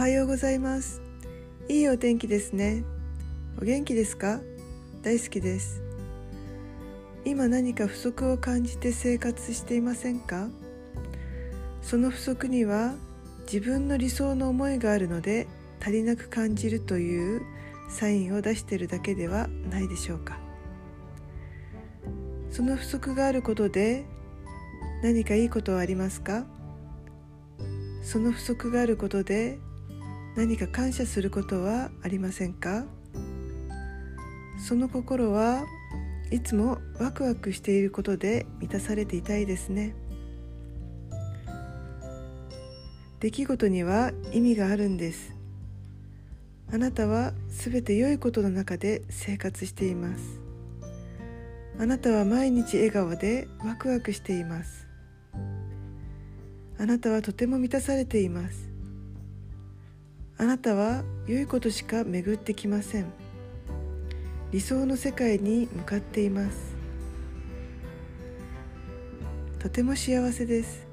はようございます。いいお天気ですね。お元気ですか？大好きです。今何か不足を感じて生活していませんか？その不足には自分の理想の思いがあるので足りなく感じるというサインを出しているだけではないでしょうか。その不足があることで何かいいことはありますか？その不足があることで何か感謝することはありませんか？その心はいつもワクワクしていることで満たされていたいですね。出来事には意味があるんです。あなたはすべて良いことの中で生活しています。あなたは毎日笑顔でワクワクしています。あなたはとても満たされています。あなたは良いことしか巡ってきません。理想の世界に向かっています。とても幸せです。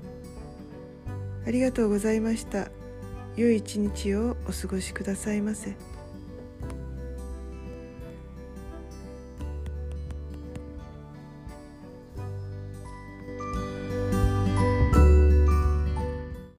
ありがとうございました。良い一日をお過ごしくださいませ。